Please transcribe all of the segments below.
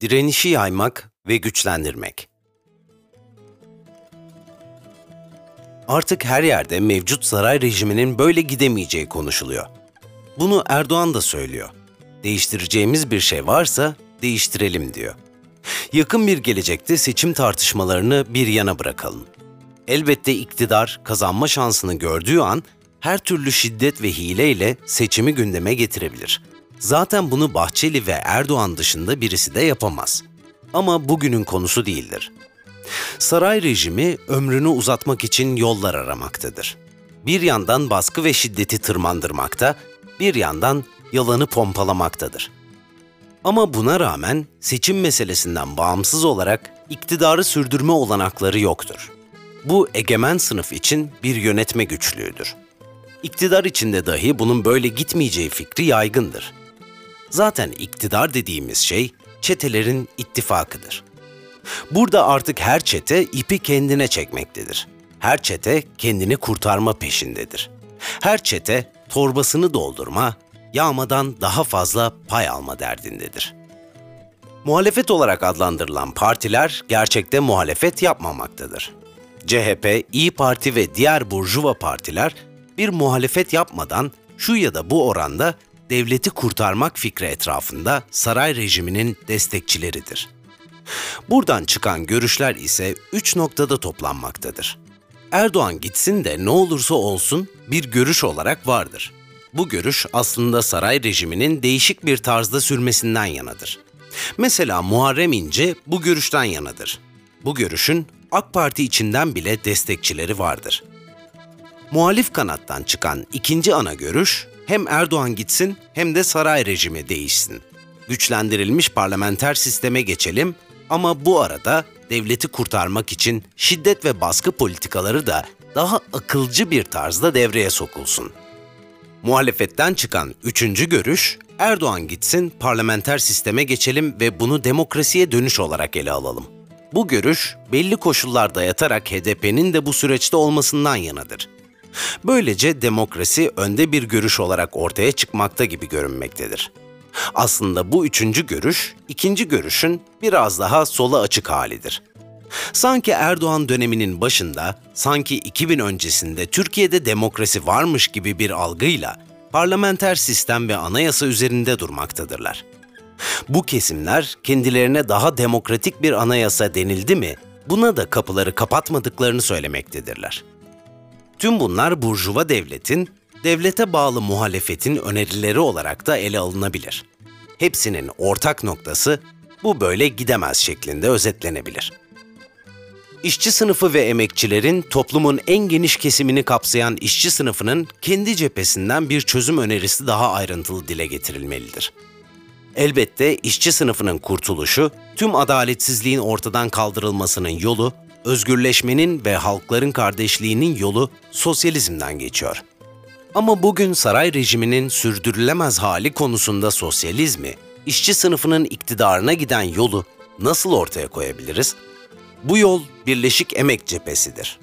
Direnişi yaymak ve güçlendirmek. Artık her yerde mevcut saray rejiminin böyle gidemeyeceği konuşuluyor. Bunu Erdoğan da söylüyor. Değiştireceğimiz bir şey varsa değiştirelim diyor. Yakın bir gelecekte seçim tartışmalarını bir yana bırakalım. Elbette iktidar kazanma şansını gördüğü an her türlü şiddet ve hileyle seçimi gündeme getirebilir. Zaten bunu Bahçeli ve Erdoğan dışında birisi de yapamaz. Ama bugünün konusu değildir. Saray rejimi ömrünü uzatmak için yollar aramaktadır. Bir yandan baskı ve şiddeti tırmandırmakta, bir yandan yalanı pompalamaktadır. Ama buna rağmen seçim meselesinden bağımsız olarak iktidarı sürdürme olanakları yoktur. Bu egemen sınıf için bir yönetme güçlüğüdür. İktidar içinde dahi bunun böyle gitmeyeceği fikri yaygındır. Zaten iktidar dediğimiz şey çetelerin ittifakıdır. Burada artık her çete ipi kendine çekmektedir. Her çete kendini kurtarma peşindedir. Her çete torbasını doldurma, yağmadan daha fazla pay alma derdindedir. Muhalefet olarak adlandırılan partiler gerçekte muhalefet yapmamaktadır. CHP, İyi Parti ve diğer burjuva partiler bir muhalefet yapmadan şu ya da bu oranda devleti kurtarmak fikri etrafında saray rejiminin destekçileridir. Buradan çıkan görüşler ise üç noktada toplanmaktadır. Erdoğan gitsin de ne olursa olsun bir görüş olarak vardır. Bu görüş aslında saray rejiminin değişik bir tarzda sürmesinden yanadır. Mesela Muharrem İnce bu görüşten yanadır. Bu görüşün AK Parti içinden bile destekçileri vardır. Muhalif kanattan çıkan ikinci ana görüş hem Erdoğan gitsin hem de saray rejimi değişsin. Güçlendirilmiş parlamenter sisteme geçelim ama bu arada devleti kurtarmak için şiddet ve baskı politikaları da daha akılcı bir tarzda devreye sokulsun. Muhalefetten çıkan üçüncü görüş, Erdoğan gitsin, parlamenter sisteme geçelim ve bunu demokrasiye dönüş olarak ele alalım. Bu görüş belli koşullar dayatarak HDP'nin de bu süreçte olmasından yanadır. Böylece demokrasi önde bir görüş olarak ortaya çıkmakta gibi görünmektedir. Aslında bu üçüncü görüş, ikinci görüşün biraz daha sola açık halidir. Sanki Erdoğan döneminin başında, sanki 2000 öncesinde Türkiye'de demokrasi varmış gibi bir algıyla parlamenter sistem ve anayasa üzerinde durmaktadırlar. Bu kesimler kendilerine daha demokratik bir anayasa denildi mi, buna da kapıları kapatmadıklarını söylemektedirler. Tüm bunlar burjuva devletin, devlete bağlı muhalefetin önerileri olarak da ele alınabilir. Hepsinin ortak noktası bu böyle gidemez şeklinde özetlenebilir. İşçi sınıfı ve emekçilerin toplumun en geniş kesimini kapsayan işçi sınıfının kendi cephesinden bir çözüm önerisi daha ayrıntılı dile getirilmelidir. Elbette işçi sınıfının kurtuluşu, tüm adaletsizliğin ortadan kaldırılmasının yolu özgürleşmenin ve halkların kardeşliğinin yolu sosyalizmden geçiyor. Ama bugün saray rejiminin sürdürülemez hali konusunda sosyalizmi, işçi sınıfının iktidarına giden yolu nasıl ortaya koyabiliriz? Bu yol Birleşik Emek Cephesidir.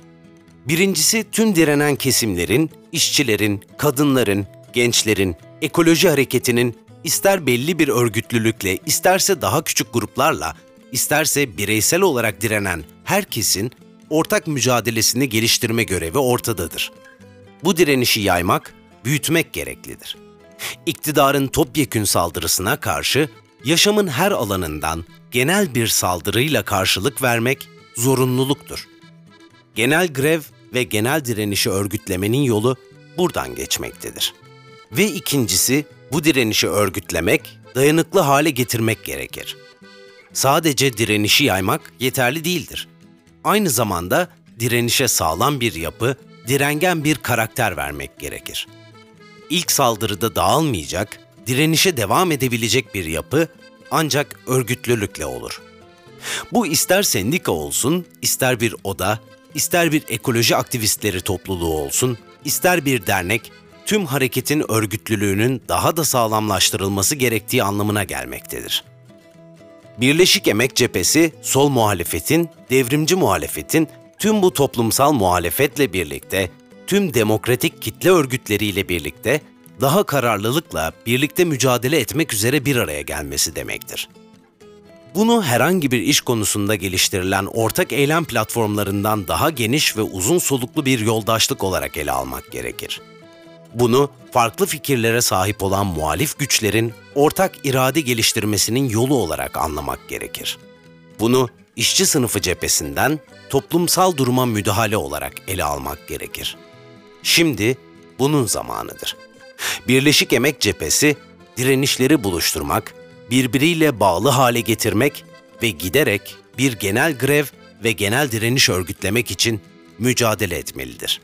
Birincisi tüm direnen kesimlerin, işçilerin, kadınların, gençlerin, ekoloji hareketinin ister belli bir örgütlülükle, isterse daha küçük gruplarla, isterse bireysel olarak direnen herkesin ortak mücadelesini geliştirme görevi ortadadır. Bu direnişi yaymak, büyütmek gereklidir. İktidarın topyekün saldırısına karşı yaşamın her alanından genel bir saldırıyla karşılık vermek zorunluluktur. Genel grev ve genel direnişi örgütlemenin yolu buradan geçmektedir. Ve ikincisi bu direnişi örgütlemek, dayanıklı hale getirmek gerekir. Sadece direnişi yaymak yeterli değildir aynı zamanda direnişe sağlam bir yapı, direngen bir karakter vermek gerekir. İlk saldırıda dağılmayacak, direnişe devam edebilecek bir yapı ancak örgütlülükle olur. Bu ister sendika olsun, ister bir oda, ister bir ekoloji aktivistleri topluluğu olsun, ister bir dernek, tüm hareketin örgütlülüğünün daha da sağlamlaştırılması gerektiği anlamına gelmektedir. Birleşik Emek Cephesi, sol muhalefetin, devrimci muhalefetin, tüm bu toplumsal muhalefetle birlikte, tüm demokratik kitle örgütleriyle birlikte daha kararlılıkla birlikte mücadele etmek üzere bir araya gelmesi demektir. Bunu herhangi bir iş konusunda geliştirilen ortak eylem platformlarından daha geniş ve uzun soluklu bir yoldaşlık olarak ele almak gerekir. Bunu farklı fikirlere sahip olan muhalif güçlerin ortak irade geliştirmesinin yolu olarak anlamak gerekir. Bunu işçi sınıfı cephesinden toplumsal duruma müdahale olarak ele almak gerekir. Şimdi bunun zamanıdır. Birleşik Emek Cephesi direnişleri buluşturmak, birbiriyle bağlı hale getirmek ve giderek bir genel grev ve genel direniş örgütlemek için mücadele etmelidir.